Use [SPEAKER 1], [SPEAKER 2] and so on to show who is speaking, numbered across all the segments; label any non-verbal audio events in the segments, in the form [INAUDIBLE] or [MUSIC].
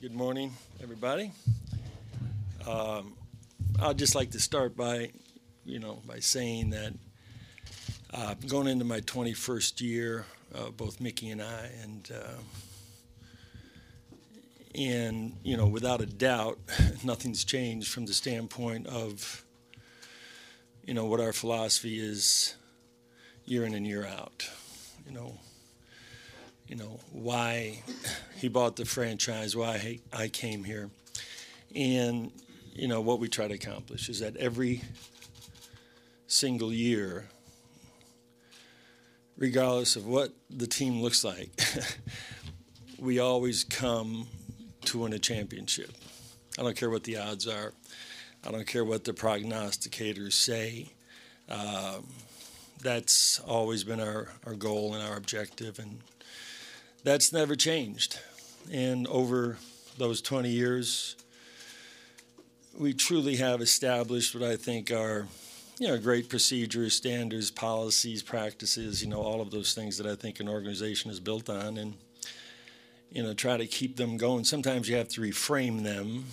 [SPEAKER 1] Good morning, everybody. Um, I'd just like to start by, you know, by saying that uh, going into my 21st year, uh, both Micky and I, and uh, and you know, without a doubt, [LAUGHS] nothing's changed from the standpoint of, you know, what our philosophy is, year in and year out. You know, you know, why he bought the franchise, why I came here. And, you know, what we try to accomplish is that every single year, regardless of what the team looks like, [LAUGHS] we always come to win a championship. I don't care what the odds are. I don't care what the prognosticators say. Um, that's always been our, our goal and our objective. And that's never changed. And over those 20 years, we truly have established what I think are, you know, great procedures, standards, policies, practices, you know, all of those things that I think an organization is built on and, you know, try to keep them going. Sometimes you have to reframe them.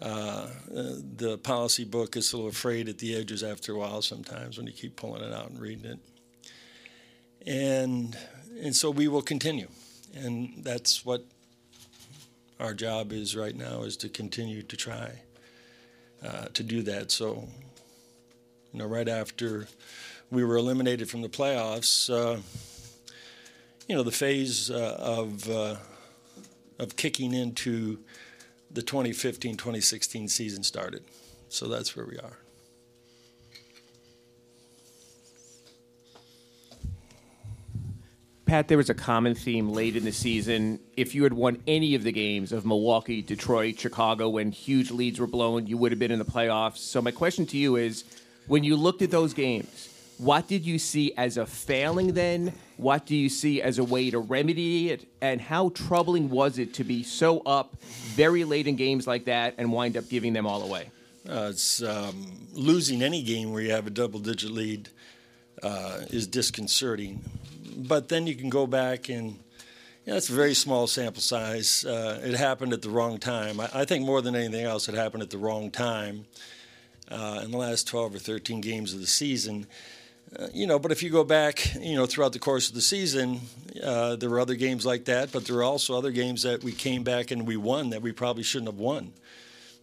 [SPEAKER 1] Uh, the policy book is a little frayed at the edges after a while sometimes when you keep pulling it out and reading it. And and so we will continue, and that's what our job is right now is to continue to try uh, to do that. So, you know, right after we were eliminated from the playoffs, uh, you know, the phase uh, of uh, of kicking into the 2015-2016 season started. So that's where we are.
[SPEAKER 2] Pat, there was a common theme late in the season. If you had won any of the games of Milwaukee, Detroit, Chicago, when huge leads were blown, you would have been in the playoffs. So, my question to you is when you looked at those games, what did you see as a failing then? What do you see as a way to remedy it? And how troubling was it to be so up very late in games like that and wind up giving them all away?
[SPEAKER 1] Uh, it's um, losing any game where you have a double digit lead uh, is disconcerting but then you can go back and it's a very small sample size. Uh, it happened at the wrong time. I, I, think more than anything else, it happened at the wrong time uh, in the last 12 or 13 games of the season. Uh, you know, but if you go back, you know, throughout the course of the season, uh, there were other games like that, but there were also other games that we came back and we won that we probably shouldn't have won.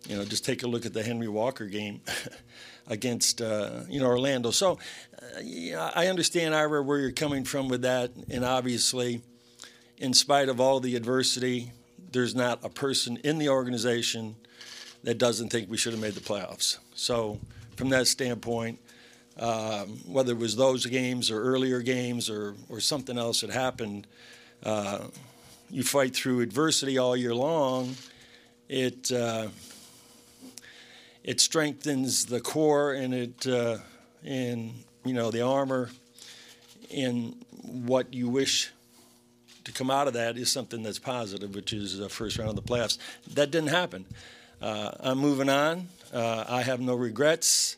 [SPEAKER 1] You know, just take a look at the Henry Walker game. [LAUGHS] against uh, you know Orlando. So uh, yeah, I understand Ira where you're coming from with that, and obviously, in spite of all the adversity, there's not a person in the organization that doesn't think we should have made the playoffs. So from that standpoint. Um, whether it was those games or earlier games or, or something else that happened, uh, you fight through adversity all year long. It uh, it strengthens the core and it uh, and you know the armor and what you wish to come out of that is something that's positive, which is the first round of the playoffs. That didn't happen. Uh, I'm moving on. Uh, I have no regrets,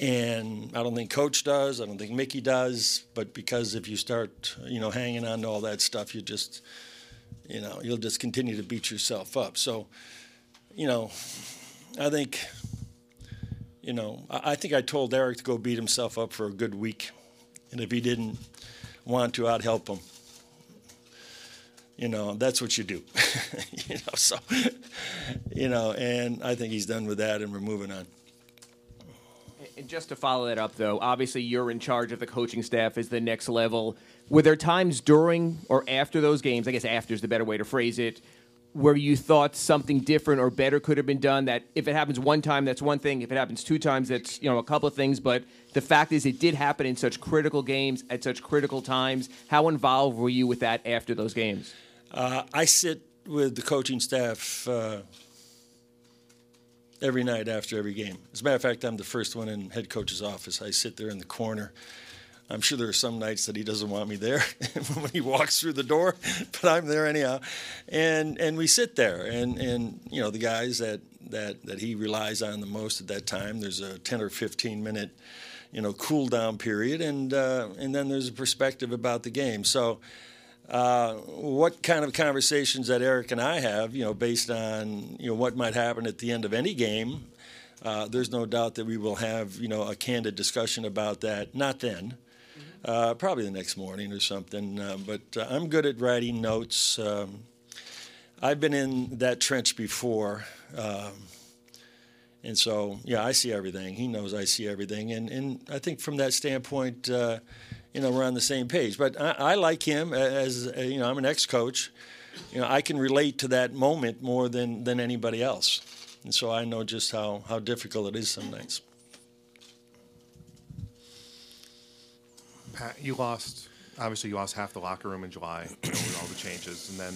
[SPEAKER 1] and I don't think Coach does. I don't think Micky does. But because if you start, you know, hanging on to all that stuff, you just, you know, you'll just continue to beat yourself up. So, you know, I think, you know, I think I told Erik to go beat himself up for a good week. And if he didn't want to, I'd help him. You know, that's what you do. [LAUGHS] you know, so, you know, and I think he's done with that and we're moving on.
[SPEAKER 2] And just to follow that up, though, obviously you're in charge of the coaching staff is the next level. Were there times during or after those games? I guess after is the better way to phrase it where you thought something different or better could have been done that if it happens one time that's one thing. If it happens two times that's you know a couple of things. But the fact is it did happen in such critical games at such critical times. How involved were you with that after those games?
[SPEAKER 1] Uh, i sit with the coaching staff uh, every night after every game. As a matter of fact i'm the first one in head coach's office. I sit there in the corner I'm sure there are some nights that he doesn't want me there [LAUGHS] when he walks through the door, but I'm there anyhow. And and we sit there, and and you know the guys that that that he relies on the most at that time. There's a 10 or 15 minute, you know, cool down period, and uh, and then there's a perspective about the game. So. uh, what kind of conversations that Erik and I have, you know, based on you know what might happen at the end of any game. Uh, there's no doubt that we will have you know a candid discussion about that. Not then, uh, probably the next morning or something. Uh, but uh, I'm good at writing notes. Um, I've been in that trench before. Um, and so, yeah, I see everything. He knows I see everything. And, and I think from that standpoint, uh, you know, we're on the same page. But I, I like him as, uh, you know, I'm an ex coach. You know, I can relate to that moment more than, than anybody else. And so I know just how, how difficult it is some nights.
[SPEAKER 3] Pat, you lost. Obviously, you lost half the locker room in July you know, with all the changes, and then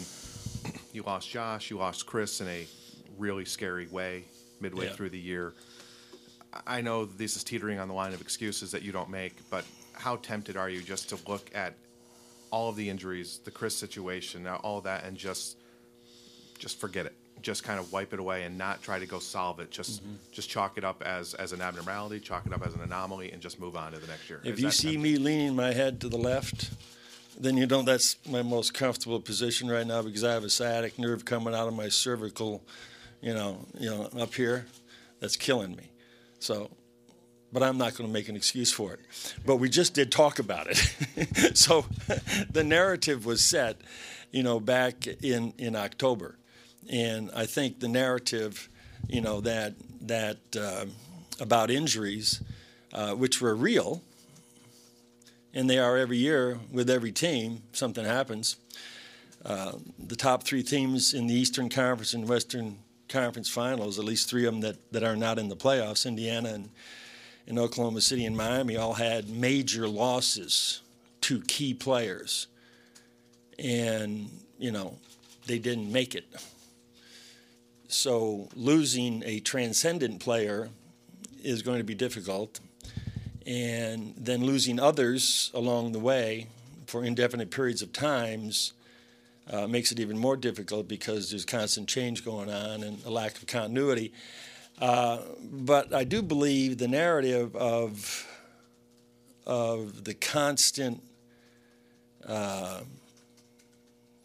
[SPEAKER 3] you lost Josh. You lost Chris in a really scary way midway yeah. through the year. I know this is teetering on the line of excuses that you don't make, but how tempted are you just to look at all of the injuries, the Chris situation, all that, and just just forget it? Just kind of wipe it away and not try to go solve it. Just mm-hmm. just chalk it up as as an abnormality, chalk it up as an anomaly, and just move on to the next year.
[SPEAKER 1] If Is you see me leaning my head to the left, then you know that's my most comfortable position right now because I have a sciatic nerve coming out of my cervical, you know, you know, up here, that's killing me. So, but I'm not going to make an excuse for it. But we just did talk about it. [LAUGHS] so, [LAUGHS] the narrative was set, you know, back in in October and I think the narrative, you know, that that uh, about injuries, uh, which were real, and they are every year with every team, something happens. Uh, the top three teams in the Eastern Conference and Western Conference Finals, at least three of them that, that are not in the playoffs, Indiana and, and Oklahoma City and Miami, all had major losses to key players. And, you know, they didn't make it. So losing a transcendent player is going to be difficult. And then losing others along the way for indefinite periods of times uh, makes it even more difficult because there's constant change going on and a lack of continuity. Uh, but I do believe the narrative of of the constant uh,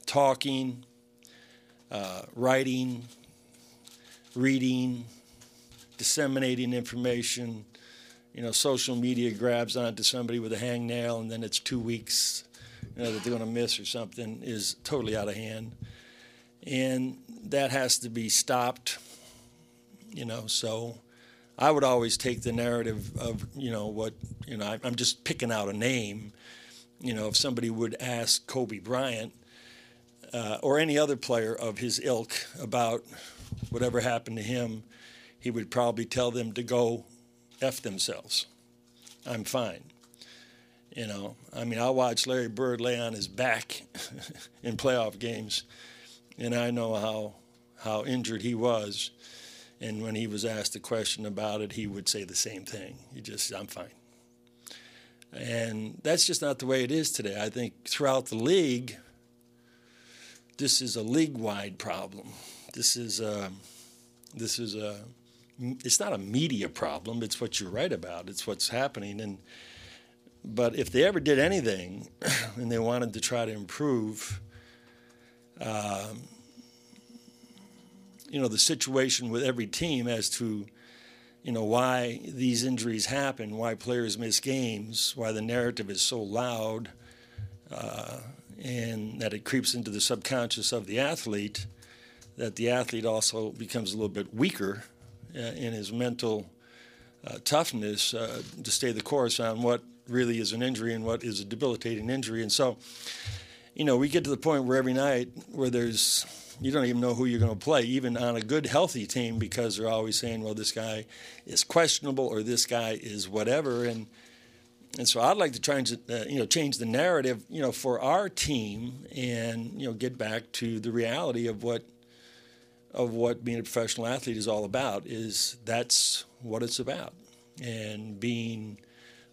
[SPEAKER 1] talking, uh, writing, reading, disseminating information. You know, social media grabs onto somebody with a hangnail, and then it's two weeks you know, that they're going to miss or something is totally out of hand, and that has to be stopped. You know, so I would always take the narrative of you know what you know. I'm just picking out a name. You know, if somebody would ask Kobe Bryant uh, or any other player of his ilk about whatever happened to him, he would probably tell them to go F themselves. I'm fine. You know, I mean, I watched Larry Bird lay on his back [LAUGHS] in playoff games, and I know how how injured he was. And when he was asked a question about it, he would say the same thing. He just, I'm fine. And that's just not the way it is today. I think throughout the league, this is a league wide problem. This is a, this is a, it's not a media problem. It's what you write about. It's what's happening. And but if they ever did anything, [CLEARS THROAT] and they wanted to try to improve, um, you know, the situation with every team as to, you know, why these injuries happen, why players miss games, why the narrative is so loud, uh, and that it creeps into the subconscious of the athlete that the athlete also becomes a little bit weaker uh, in his mental uh, toughness uh, to stay the course on what really is an injury and what is a debilitating injury. And so, you know, we get to the point where every night where there's you don't even know who you're going to play, even on a good, healthy team, because they're always saying, "Well, this guy is questionable," or "This guy is whatever." And and so I'd like to try and uh, you know change the narrative, you know, for our team, and you know get back to the reality of what of what being a professional athlete is all about is that's what it's about. And being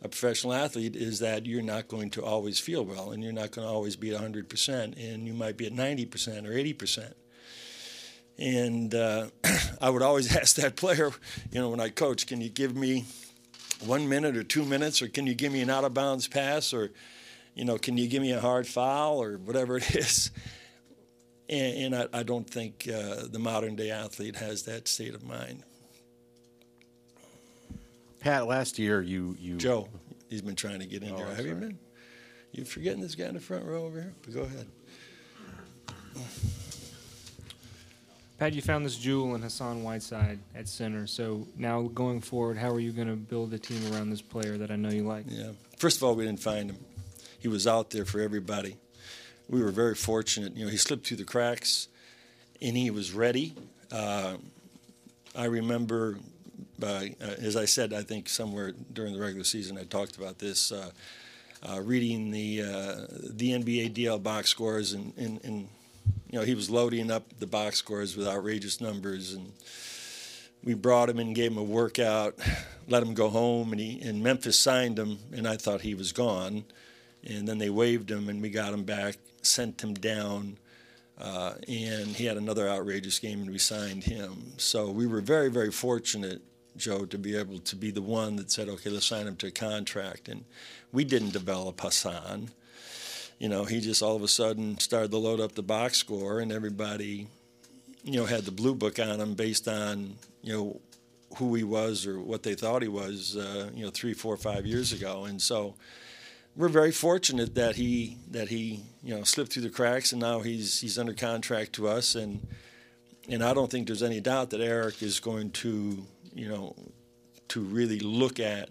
[SPEAKER 1] a professional athlete is that you're not going to always feel well and you're not going to always be at 100% and you might be at 90% or 80%. And uh, [CLEARS THROAT] I would always [LAUGHS] ask that player, you know, when I coach, can you give me one minute or two minutes or can you give me an out of bounds pass or you know, can you give me a hard foul or whatever it [LAUGHS] is? And, and I, I, don't think uh, the modern day athlete has that state of mind.
[SPEAKER 4] Pat, last year you you
[SPEAKER 1] Joe, he's been trying to get in
[SPEAKER 4] oh,
[SPEAKER 1] here. Have sorry. you been? You forgetting this guy in the front row over here? But go ahead.
[SPEAKER 5] Pat, you found this jewel in Hassan Whiteside at center. So now going forward, how are you going to build a team around this player that I know you like?
[SPEAKER 1] Yeah. First of all, we didn't find him. He was out there for everybody. We were very fortunate. You know, he slipped through the cracks, and he was ready. Uh, I remember, uh, as I said, I think somewhere during the regular season, I talked about this. Uh, uh reading the uh, the NBA DL box scores and, and, and you know, he was loading up the box scores with outrageous numbers, and we brought him and gave him a workout, let him go home, and he and Memphis signed him, and I thought he was gone, and then they waived him, and we got him back, sent him down. Uh, and he had another outrageous game, and we signed him. So we were very, very fortunate, Joe, to be able to be the one that said, "Okay, let's sign him to a contract." And we didn't develop Hassan you know, he just all of a sudden started to load up the box score, and everybody, you know, had the blue book on him based on you know who he was or what they thought he was, uh, you know, three, four, five years ago, and so we're very fortunate that he that he you know slipped through the cracks, and now he's he's under contract to us, and and I don't think there's any doubt that Erik is going to you know to really look at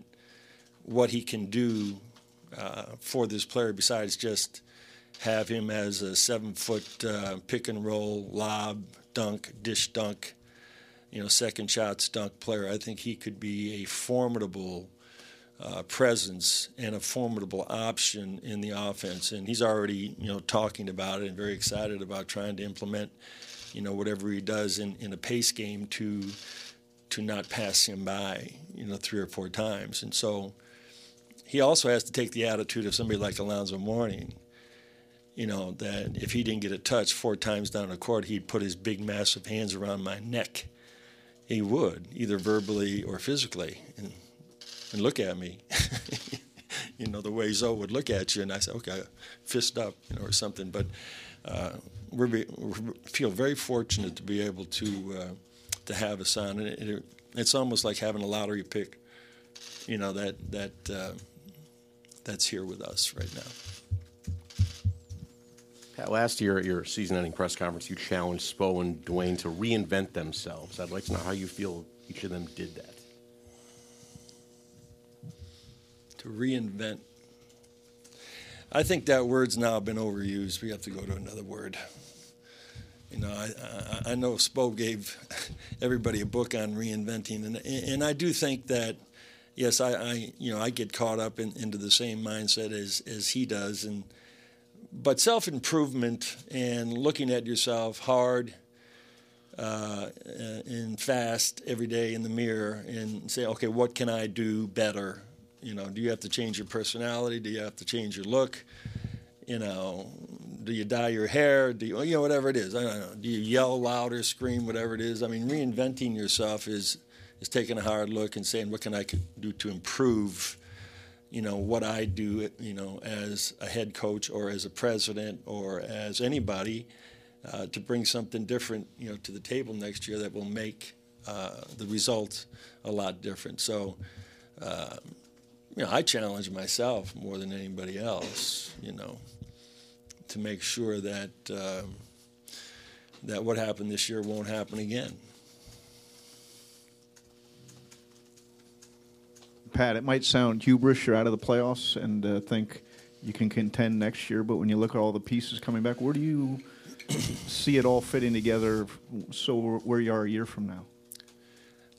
[SPEAKER 1] what he can do uh, for this player besides just have him as a seven foot uh, pick and roll, lob, dunk, dish dunk, you know, second shots dunk player. I think he could be a formidable uh, presence and a formidable option in the offense. And he's already, you know, talking about it and very excited about trying to implement, you know, whatever he does in, in a pace game to to not pass him by, you know, three or four times. And so he also has to take the attitude of somebody like Alonzo Mourning, you know, that if he didn't get a touch four times down the court, he'd put his big, massive hands around my neck. He would, either verbally or physically, and, and look at me. [LAUGHS] you know, the way Zo would look at you, and I said, okay, fist up, you know, or something. But uh, we feel very fortunate to be able to uh, to have Hassan, it, it, it's almost like having a lottery pick. You know that that uh, that's here with us right now.
[SPEAKER 4] Pat, last year at your season-ending press conference, you challenged Spo and Dwyane to reinvent themselves. I'd like to know how you feel each of them did that.
[SPEAKER 1] To reinvent. I think that word's now been overused. We have to go to another word. You know, I, I, I know Spo gave [LAUGHS] everybody a book on reinventing, and, and I do think that – yes, I, I, you know I get caught up in, into the same mindset as as he does, and but self improvement and looking at yourself hard uh, and fast every day in the mirror and say, okay, what can I do better? You know, do you have to change your personality? Do you have to change your look? You know, do you dye your hair? Do you, you know, whatever it is. I don't know. Do you yell louder, scream, whatever it is? I mean, reinventing yourself is is taking a hard look and saying, what can I do to improve, you know, what I do, you know, as a head coach or as a president or as anybody uh, to bring something different, you know, to the table next year that will make uh, the result a lot different. So, uh, you know, I challenge myself more than anybody else, you know, to make sure that um, that what happened this year won't happen again.
[SPEAKER 6] Pat, it might sound hubris. You're out of the playoffs and uh, think you can contend next year, but when you look at all the pieces coming back, where do you [COUGHS] see it all fitting together? So where you are a year from now?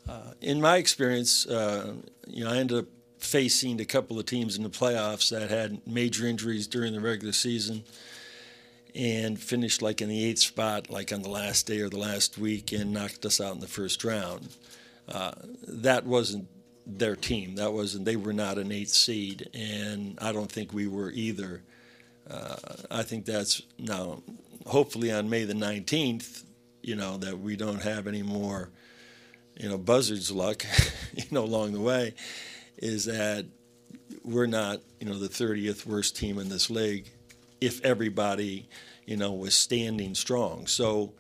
[SPEAKER 1] Uh, in my experience, uh, you know, I ended up facing a couple of teams in the playoffs that had major injuries during the regular season and finished like in the eighth spot, like on the last day or the last week, and knocked us out in the first round. Uh, that wasn't their team. That wasn't they were not an eighth seed, and I don't think we were either. Uh, I think that's now. Hopefully on May the nineteenth, you know that we don't have any more, you know, buzzards luck, [LAUGHS] you know, along the way, is that we're not, you know, the 30th worst team in this league if everybody, you know, was standing strong. So,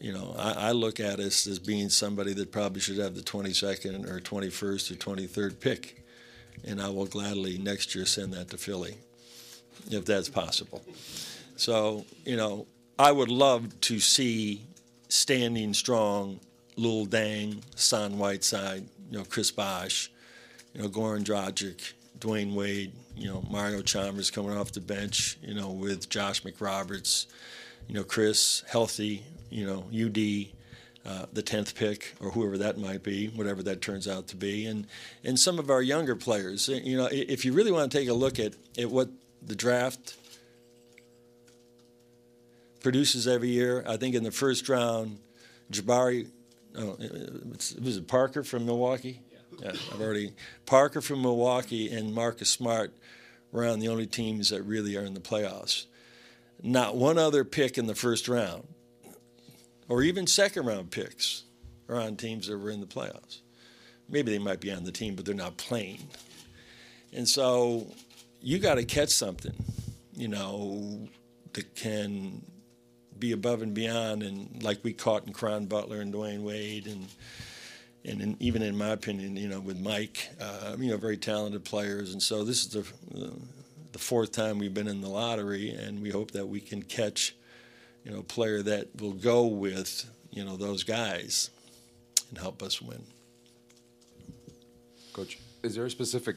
[SPEAKER 1] you know, I, I look at us as being somebody that probably should have the 22nd or 21st or 23rd pick. And I will gladly next year send that to Philly if that's possible. So, you know, I would love to see standing strong Luol Deng, Son Whiteside, you know, Chris Bosh, you know, Goran Dragic, Dwyane Wade, you know, Mario Chalmers coming off the bench, you know, with Josh McRoberts, you know, Chris, healthy, you know, UD, uh, the 10th pick or whoever that might be, whatever that turns out to be. And, and some of our younger players, you know, if you really want to take a look at, at what the draft produces every year, I think in the first round, Jabari, oh, was it Parker from Milwaukee? Yeah, I've already Parker from Milwaukee and Marcus Smart were on the only teams that really are in the playoffs. Not one other pick in the first round, or even second round picks, are on teams that were in the playoffs. Maybe they might be on the team, but they're not playing. And so you got to catch something, you know, that can be above and beyond, and like we caught in Caron Butler and Dwyane Wade and and in, even in my opinion, you know, with Mike, uh, you know, very talented players. And so this is the, uh, the fourth time we've been in the lottery, and we hope that we can catch, you know, a player that will go with, you know, those guys and help us win.
[SPEAKER 7] Coach, is there a specific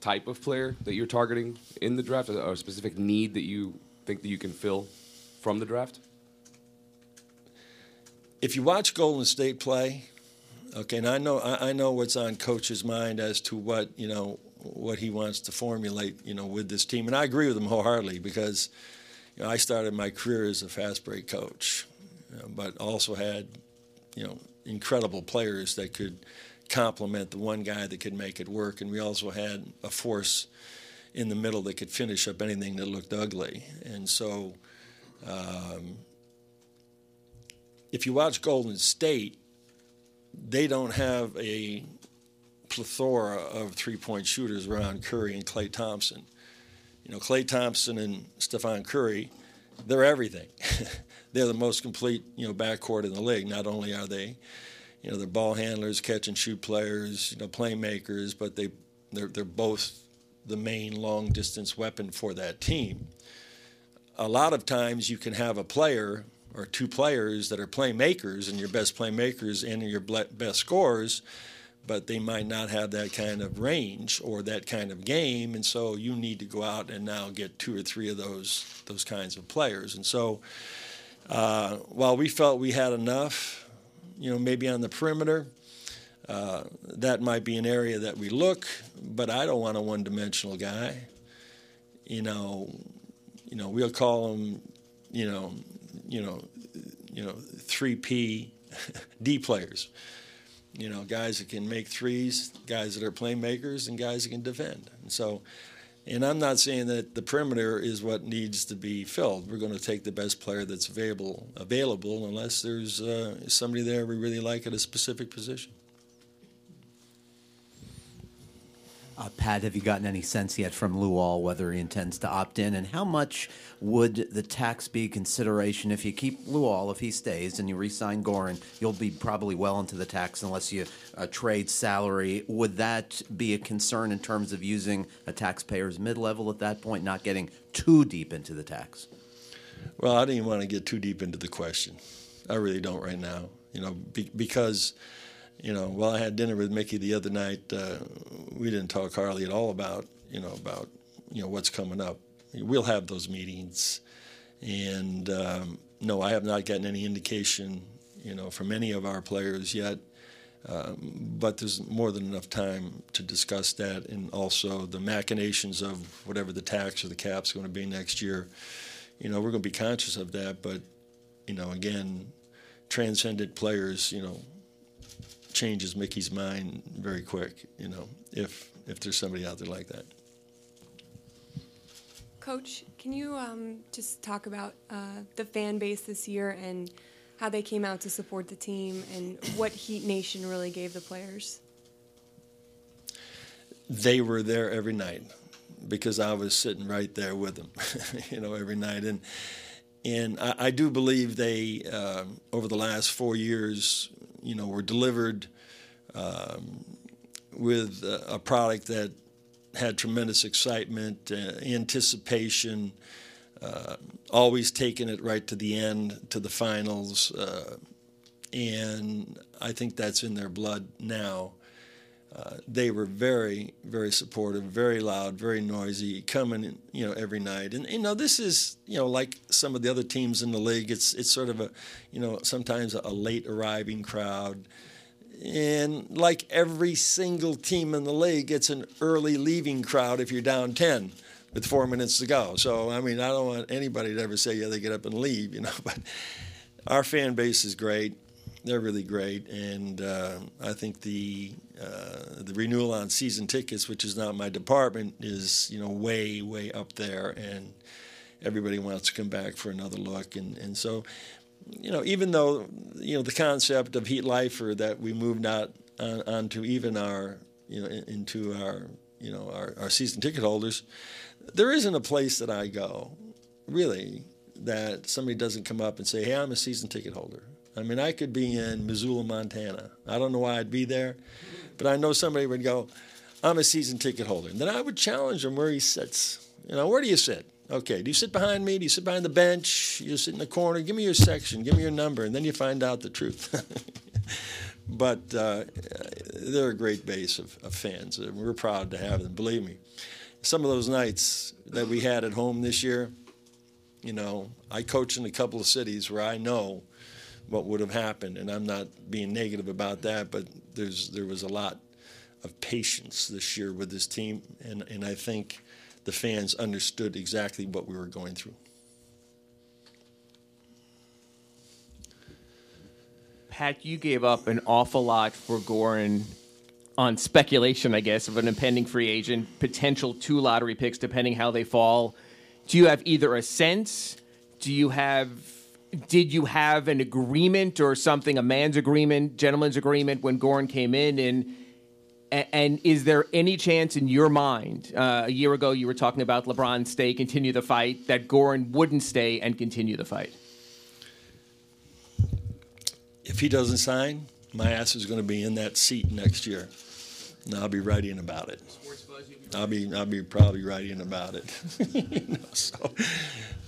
[SPEAKER 7] type of player that you're targeting in the draft, or a specific need that you think that you can fill from the draft?
[SPEAKER 1] If you watch Golden State play, Okay, and I know I, I know what's on coach's mind as to what you know what he wants to formulate, you know, with this team, and I agree with him wholeheartedly because you know, I started my career as a fast break coach, you know, but also had you know incredible players that could complement the one guy that could make it work, and we also had a force in the middle that could finish up anything that looked ugly, and so. Um, if you watch Golden State, they don't have a plethora of three point shooters around Curry and Klay Thompson. You know, Klay Thompson and Stephen Curry, they're everything. [LAUGHS] they're the most complete, you know, backcourt in the league. Not only are they, you know, they're ball handlers, catch and shoot players, you know, playmakers, but they they're they're both the main long distance weapon for that team. A lot of times you can have a player or two players that are playmakers and your best playmakers and your best scorers, but they might not have that kind of range or that kind of game, and so you need to go out and now get two or three of those those kinds of players. And so, uh, while we felt we had enough, you know, maybe on the perimeter. Uh, that might be an area that we look, but I don't want a one-dimensional guy. You know, you know, we'll call him, you know, you know, you know, three P [LAUGHS] D players. You know, guys that can make threes, guys that are playmakers, and guys that can defend. And so, and I'm not saying that the perimeter is what needs to be filled. We're going to take the best player that's available, available, unless there's uh, somebody there we really like at a specific position.
[SPEAKER 8] Uh, Pat, have you gotten any sense yet from Luol whether he intends to opt in, and how much would the tax be consideration if you keep Luol if he stays and you re-sign Goran? You'll be probably well into the tax unless you uh, trade salary. Would that be a concern in terms of using a taxpayer's mid-level at that point, not getting too deep into the tax?
[SPEAKER 1] Well, I didn't even want to get too deep into the question. I really don't right now. You know, be, because you know, while I had dinner with Micky the other night, uh, we didn't talk hardly at all about, you know, about, you know, what's coming up. We'll have those meetings. And um, no, I have not gotten any indication, you know, from any of our players yet. Um, but there's more than enough time to discuss that and also the machinations of whatever the tax or the cap's going to be next year. You know, we're going to be conscious of that, but, you know, again, transcendent players, you know, changes Micky's mind very quick, you know, if if there's somebody out there like that.
[SPEAKER 9] Coach, can you um, just talk about uh, the fan base this year and how they came out to support the team and what Heat Nation really gave the players?
[SPEAKER 1] they were there every night because I was sitting right there with them, [LAUGHS] you know, every night. And and I, I do believe they, um, over the last four years, you know, were delivered um, with a, product that had tremendous excitement, uh, anticipation, uh, always taking it right to the end, to the finals. Uh, and I think that's in their blood now. They were very, very supportive, very loud, very noisy, coming, you know, every night. And you know, this is, you know, like some of the other teams in the league. It's it's sort of a, you know, sometimes a late arriving crowd, and like every single team in the league, it's an early leaving crowd if you're down ten with four minutes to go. So I mean, I don't want anybody to ever say, yeah, they get up and leave, you know. [LAUGHS] But our fan base is great they're really great, and uh, I think the uh, the renewal on season tickets, which is not my department, is you know way way up there, and everybody wants to come back for another look, and and so you know even though you know the concept of Heat Lifer that we moved out on, onto even our you know into our you know our, our season ticket holders, there isn't a place that I go really that somebody doesn't come up and say, "Hey, I'm a season ticket holder." I mean, I could be in Missoula, Montana. I don't know why I'd be there, but I know somebody would go, I'm a season ticket holder. And then I would challenge him where he sits. You know, where do you sit? Okay, do you sit behind me? Do you sit behind the bench? You sit in the corner? Give me your section. Give me your number. And then you find out the truth. [LAUGHS] but uh, they're a great base of, of fans. We're proud to have them, believe me. Some of those nights that we had at home this year, you know, I coach in a couple of cities where I know – what would have happened. And I'm not being negative about that, but there's there was a lot of patience this year with this team, and, and I think the fans understood exactly what we were going through.
[SPEAKER 2] Pat, you gave up an awful lot for Goran on speculation, I guess, of an impending free agent, potential two lottery picks, depending how they fall. Do you have either a sense? Do you have did you have an agreement or something, a man's agreement, gentleman's agreement when Goran came in? And and is there any chance in your mind, uh, a year ago you were talking about LeBron stay, continue the fight, that Goran wouldn't stay and continue the fight?
[SPEAKER 1] If he doesn't sign, my ass is going to be in that seat next year, and I'll be writing about it. I'll be I'll be probably writing about it. you [LAUGHS] know, so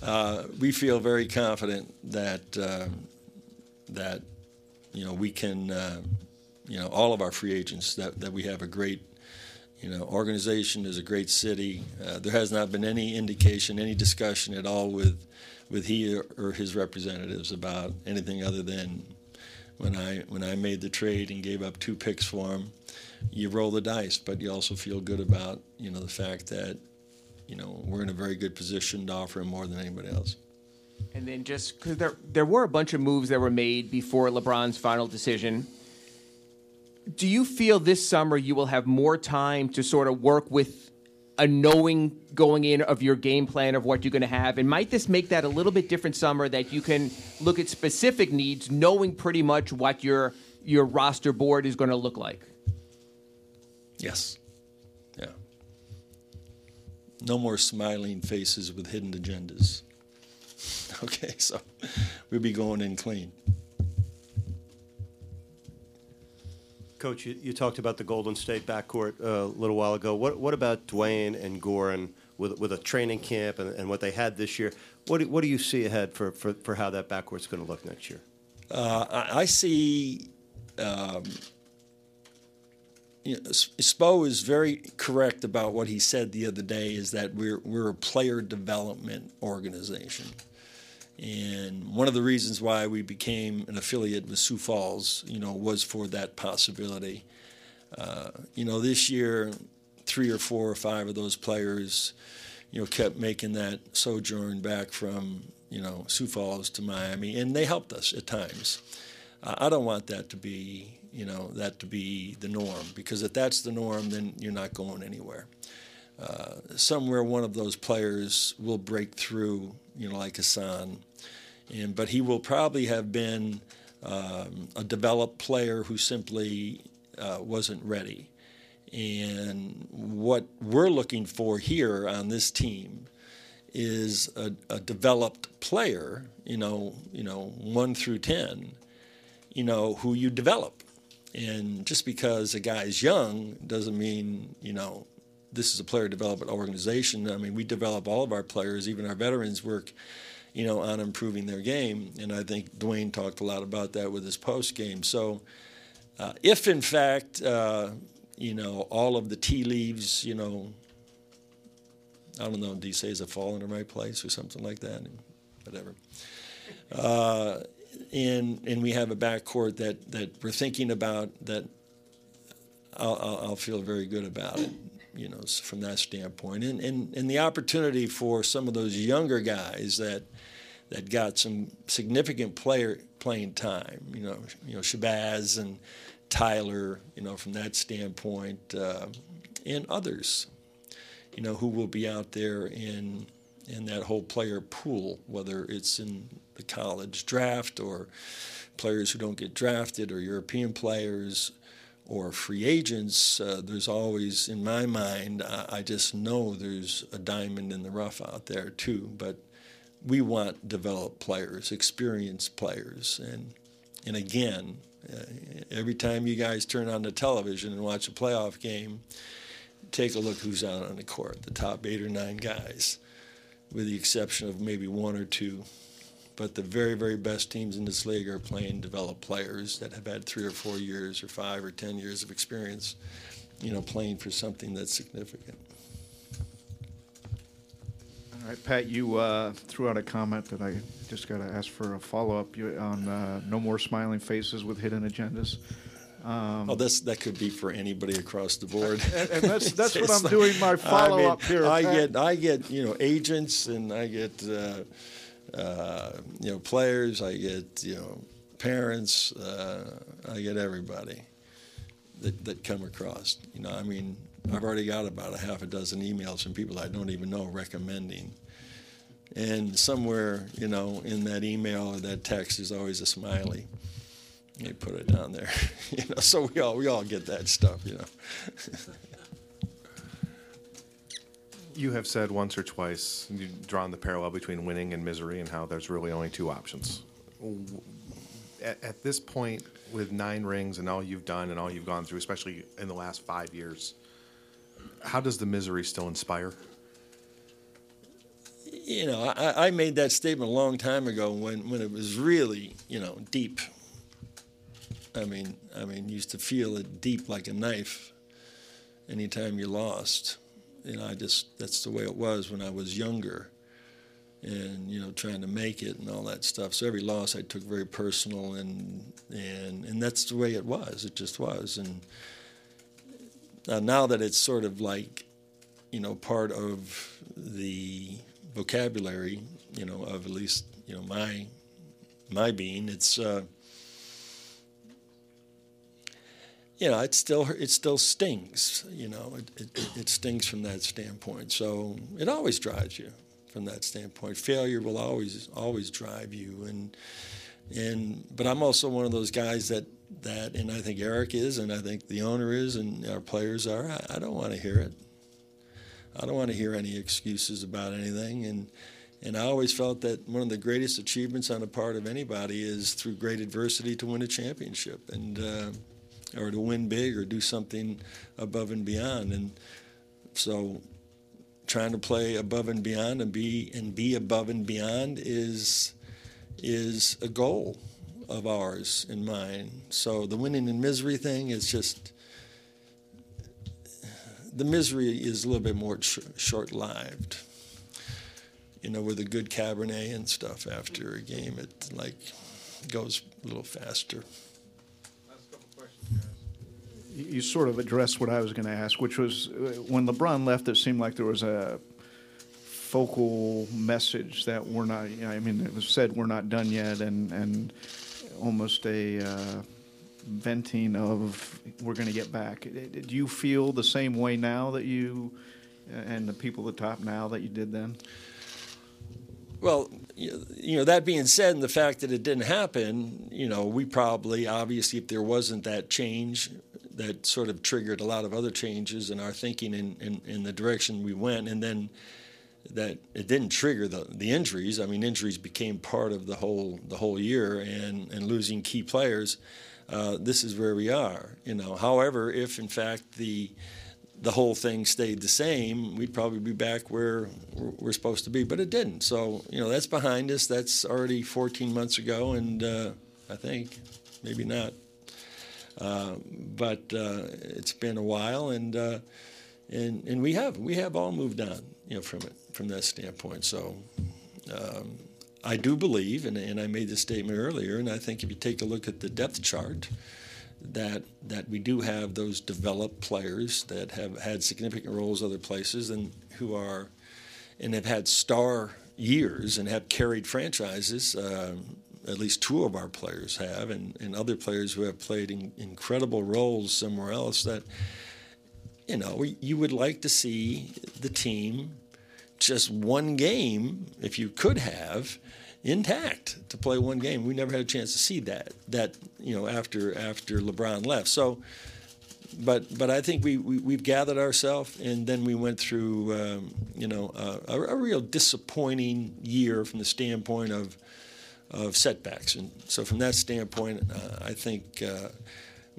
[SPEAKER 1] uh, we feel very confident that uh, that you know we can uh, you know all of our free agents that, that we have a great you know organization is a great city. Uh, there has not been any indication, any discussion at all with with he or his representatives about anything other than when I when I made the trade and gave up two picks for him you roll the dice, but you also feel good about you know the fact that you know we're in a very good position to offer him more than anybody else.
[SPEAKER 2] And then just because there there were a bunch of moves that were made before LeBron's final decision. Do you feel this summer you will have more time to sort of work with a knowing going in of your game plan of what you're going to have? And might this make that a little bit different summer that you can look at specific needs, knowing pretty much what your your roster board is going to look like?
[SPEAKER 1] Yes. Yeah. No more smiling faces with hidden agendas. [LAUGHS] Okay, so we'll be going in clean.
[SPEAKER 10] Coach, you, you talked about the Golden State backcourt uh, a little while ago. What, what about Dwyane and Goran with, with a training camp and, and what they had this year? What do, what do you see ahead for, for, for how that backcourt's going to look next year?
[SPEAKER 1] Uh, I, I, see um, you know, Spo is very correct about what he said the other day. Is that we're we're a player development organization, and one of the reasons why we became an affiliate with Sioux Falls, you know, was for that possibility. Uh, you know, this year, three or four or five of those players, you know, kept making that sojourn back from you know Sioux Falls to Miami, and they helped us at times. Uh, I don't want that to be you know that to be the norm because if that's the norm then you're not going anywhere uh, somewhere one of those players will break through you know like Hassan and but he will probably have been um, a developed player who simply uh, wasn't ready And what we're looking for here on this team is a, a developed player, you know, you know, one through ten, you know, who you develop. And just because a guy's young doesn't mean, you know, this is a player development organization. I mean, we develop all of our players, even our veterans work, you know, on improving their game. And I think Dwyane talked a lot about that with his post game. So, uh, if in fact, uh, you know, all of the tea leaves, you know, I don't know, do you say is it fall in the right place or something like that? Whatever. Uh, and and we have a backcourt that that we're thinking about that. I'll, I'll, I'll feel very good about it, you know, from that standpoint, and and and the opportunity for some of those younger guys that that got some significant player playing time, you know, you know Shabazz and Tyler, you know, from that standpoint, uh, and others, you know, who will be out there in in that whole player pool, whether it's in the college draft or players who don't get drafted or European players or free agents. Uh, there's always, in my mind, I, I just know there's a diamond in the rough out there too. But we want developed players, experienced players, and and again, uh, every time you guys turn on the television and watch a playoff game, take a look who's out on the court, the top eight or nine guys, with the exception of maybe one or two. But the very, very best teams in this league are playing developed players that have had three or four years or five or ten years of experience, you know, playing for something that's significant.
[SPEAKER 6] All right, Pat, you uh, threw out a comment that I just got to ask for a follow up on uh, no more smiling faces with hidden agendas. Um,
[SPEAKER 1] oh, that's that could be for anybody across the board. [LAUGHS]
[SPEAKER 6] and, and that's [LAUGHS] that's what I'm doing my follow up
[SPEAKER 1] I mean,
[SPEAKER 6] here.
[SPEAKER 1] I
[SPEAKER 6] Pat.
[SPEAKER 1] get I get you know agents and I get uh, uh, you know players. I get you know parents. Uh, I get everybody that that come across. You know, I mean, I've already got about a half a dozen emails from people I don't even know recommending. And somewhere, you know, in that email or that text is always a smiley. They put it down there, [LAUGHS] you know. So we all we all get that stuff, you know. [LAUGHS]
[SPEAKER 3] You have said once or twice, you've drawn the parallel between winning and misery and how there's really only two options. At, at this point, with nine rings and all you've done and all you've gone through, especially in the last five years, how does the misery still inspire?
[SPEAKER 1] You know, I, I made that statement a long time ago when, when it was really, you know, deep. I mean, I mean, used to feel it deep like a knife anytime you lost. You know, I just, that's the way it was when I was younger and, you know, trying to make it and all that stuff. So every loss I took very personal and, and, and that's the way it was. It just was. And uh, now that it's sort of like, you know, part of the vocabulary, you know, of at least, you know, my, my being, it's, uh, you know, it still it still stings. You know, it, it, it stings from that standpoint. So it always drives you from that standpoint. Failure will always always drive you, and and but I'm also one of those guys that that, and I think Erik is, and I think the owner is, and our players are. I, I don't want to hear it. I don't want to hear any excuses about anything, and. And I always felt that one of the greatest achievements on the part of anybody is through great adversity to win a championship. And uh, or to win big or do something above and beyond. And so trying to play above and beyond and be and be above and beyond is is a goal of ours and mine. So the winning and misery thing is just the misery is a little bit more sh- short-lived. You know, with a good Cabernet and stuff after a game, it like goes a little faster.
[SPEAKER 6] You sort of addressed what I was going to ask, which was uh, when LeBron left, it seemed like there was a focal message that we're not. You know, I mean, it was said we're not done yet, and and almost a uh, venting of we're going to get back. Uh, Do you feel the same way now that you and the people at the top now that you did then?
[SPEAKER 1] Well, you know, that being said, and the fact that it didn't happen, you know, we probably, obviously, if there wasn't that change that sort of triggered a lot of other changes in our thinking in, in, in the direction we went. And then that it didn't trigger the, the injuries. I mean, injuries became part of the whole the whole year, and, and losing key players. Uh, this is where we are. You know, however, if in fact the the whole thing stayed the same, we'd probably be back where we're supposed to be. But it didn't. So you know, that's behind us. That's already 14 months ago, and uh, I think maybe not. Uh, but uh, it's been a while, and uh, and and we have we have all moved on, you know, from it from that standpoint. So. Um, I do believe, and, and I made this statement earlier, and I think if you take a look at the depth chart, that that we do have those developed players that have had significant roles other places and who are and have had star years and have carried franchises. Um, at least two of our players have, and, and other players who have played in, incredible roles somewhere else. That you know, you would like to see the team just one game, if you could have, intact to play one game. We never had a chance to see that. That you know after after LeBron left. So, but but I think we, we have gathered ourselves, and then we went through um, you know a, a, real disappointing year from the standpoint of of setbacks. And so from that standpoint, uh, I think. Uh,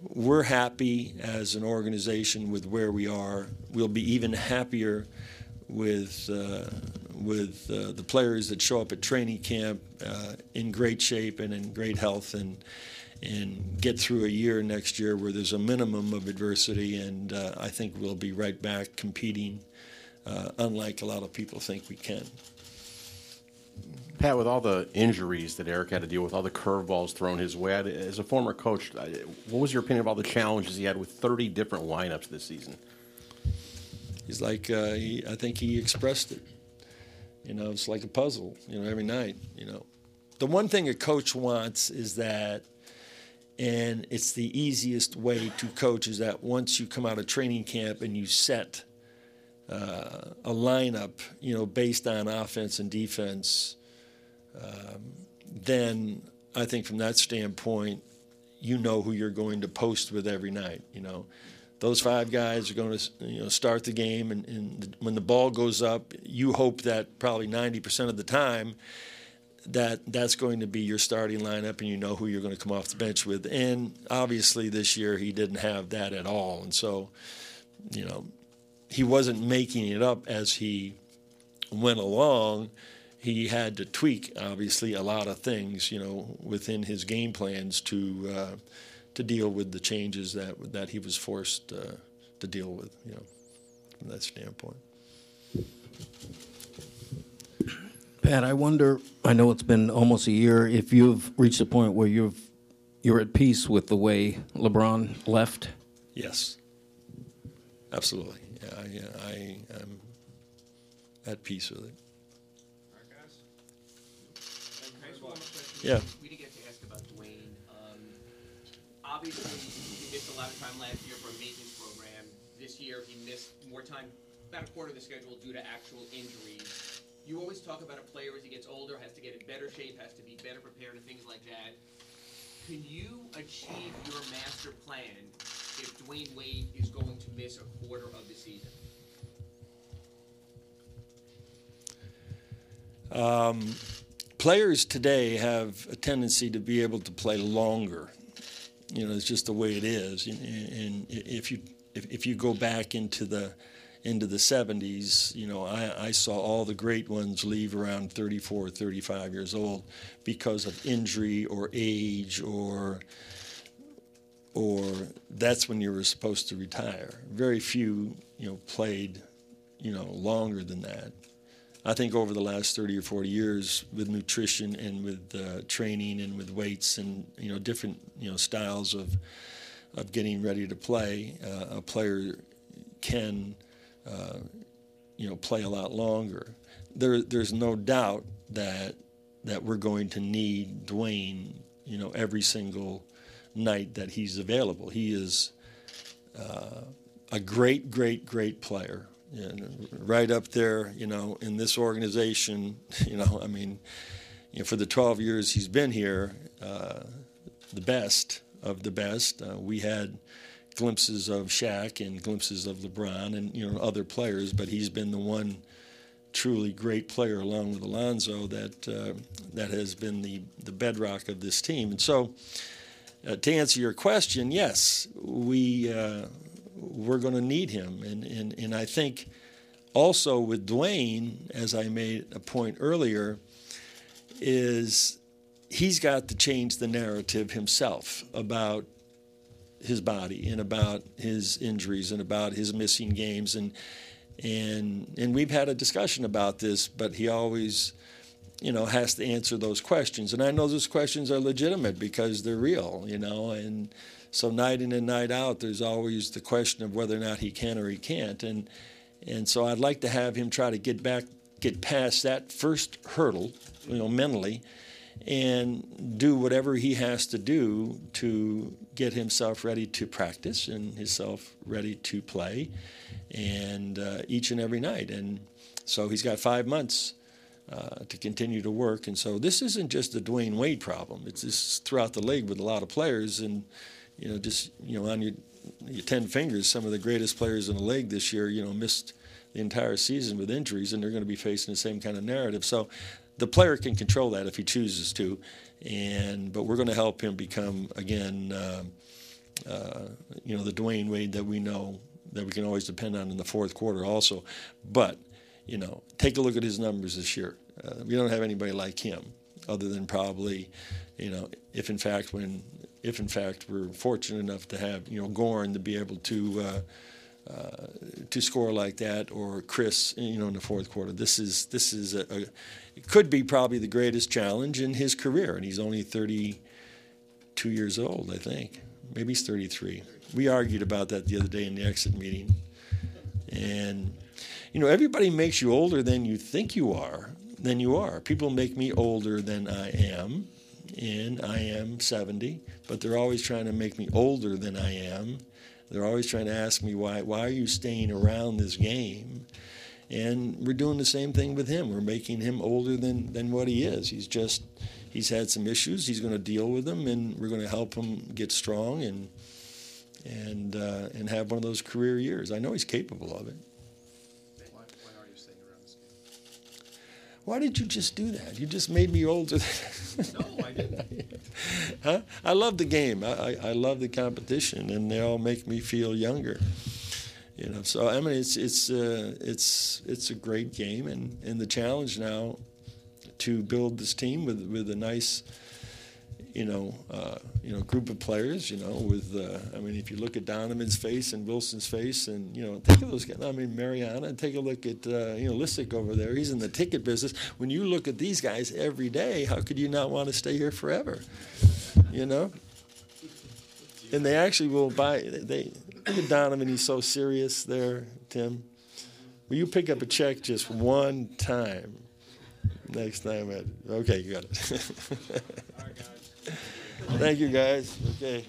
[SPEAKER 1] we're happy as an organization with where we are. We'll be even happier with uh, with uh, the players that show up at training camp uh, in great shape and in great health and and get through a year next year where there's a minimum of adversity and uh, I think we'll be right back competing unlike a lot of people think we can.
[SPEAKER 4] Pat, with all the injuries that Erik had to deal with, all the curveballs thrown his way, as a former coach, what was your opinion of all the challenges he had with 30 different lineups this season?
[SPEAKER 1] He's like, uh, he, I think he expressed it. You know, it's like a puzzle, you know, every night, you know. The one thing a coach wants is that, and it's the easiest way to coach, is that once you come out of training camp and you set uh, a lineup, you know, based on offense and defense, um, then I think from that standpoint, you know who you're going to post with every night, you know those five guys are going to you know start the game, and, and when the ball goes up, you hope that probably 90% of the time that that's going to be your starting lineup, and you know who you're going to come off the bench with. And obviously, this year he didn't have that at all, and so you know he wasn't making it up as he went along. He had to tweak, obviously, a lot of things, you know, within his game plans to. Uh, to deal with the changes that that he was forced uh, to deal with. You know, from that standpoint.
[SPEAKER 11] Pat, I wonder. I know it's been almost a year. If you've reached a point where you've you're at peace with the way LeBron left.
[SPEAKER 1] Yes, absolutely. Yeah, yeah I am at peace with it. Yeah. We didn't get to ask about Dwyane.
[SPEAKER 2] Um, obviously he missed a lot of time last year for a maintenance program. This year he missed more time, about a quarter of the schedule due to actual injuries. You always talk about a player as he gets older has to get in better shape, has to be better prepared, and things like that. Can you achieve your master plan if Dwyane Wade is going to miss a quarter of the season?
[SPEAKER 1] Um, players today have a tendency to be able to play longer you know, it's just the way it is. And, if you if, if you go back into the into the 70s, you know, I, I saw all the great ones leave around 34, 35 years old because of injury or age or or that's when you were supposed to retire. Very few, you know, played, you know, longer than that. I think over the last 30 or 40 years with nutrition and with uh, training and with weights and you know different you know styles of of getting ready to play, uh, a player can uh, you know play a lot longer. There, there's no doubt that that we're going to need Dwyane, you know every single night that he's available. He is uh, a great, great, great player and right up there, you know, in this organization. [LAUGHS] You know, I mean, you know, for the 12 years he's been here, uh, the best of the best. Uh, we had glimpses of Shaq and glimpses of LeBron and you know other players, but he's been the one truly great player along with Alonzo that uh, that has been the the bedrock of this team. And so, uh, to answer your question, yes, we uh, we're going to need him, and and and I think also with Dwyane, as I made a point earlier, is he's got to change the narrative himself about his body and about his injuries and about his missing games. And and and we've had a discussion about this but he always you know has to answer those questions. And I know those questions are legitimate because they're real you know and so night in and night out there's always the question of whether or not he can or he can't. And and so I'd like to have him try to get back get past that first hurdle you know mentally and do whatever he has to do to get himself ready to practice and himself ready to play and uh, each and every night. And so he's got five months uh, to continue to work. And so this isn't just a Dwyane Wade problem. It's just throughout the league with a lot of players. And you know just you know on your your 10 fingers some of the greatest players in the league this year you know missed the entire season with injuries and they're going to be facing the same kind of narrative so the player can control that if he chooses to, and but we're going to help him become again, uh, uh, you know, the Dwyane Wade that we know that we can always depend on in the fourth quarter also. But you know, take a look at his numbers this year. Uh, we don't have anybody like him, other than probably, you know, if in fact when if in fact we're fortunate enough to have you know Goran to be able to. Uh, uh, to score like that, or Chris, you know, in the fourth quarter. This is this is a, a it could be probably the greatest challenge in his career, and he's only 32 years old, I think. Maybe he's 33. We argued about that the other day in the exit meeting, and you know, everybody makes you older than you think you are. Than you are. People make me older than I am, and I am 70, but they're always trying to make me older than I am they're always trying to ask me why why are you staying around this game? And we're doing the same thing with him. We're making him older than, than what he is. He's just he's had some issues. He's going to deal with them, and we're going to help him get strong and and uh, and have one of those career years. I know he's capable of it.
[SPEAKER 3] Why, why are you staying around this game?
[SPEAKER 1] Why did you just do that? You just made me older. [LAUGHS]
[SPEAKER 3] no, I didn't. [LAUGHS]
[SPEAKER 1] huh? I love the game. I, I, I love the competition, and they all make me feel younger. You know, so I mean, it's it's uh, it's it's a great game, and, and the challenge now to build this team with with a nice, you know, uh, you know, group of players. You know, with uh, I mean, if you look at Donovan's face and Wilson's face, and you know, take a look at I mean, Mariana, and take a look at uh, you know Lissick over there. He's in the ticket business. When you look at these guys every day, how could you not want to stay here forever? You know. And they actually will buy. They look at Donovan. He's so serious there, Tim. Will you pick up a check just one time? Next time, at, okay, you got it. [LAUGHS] Thank you, guys. Okay.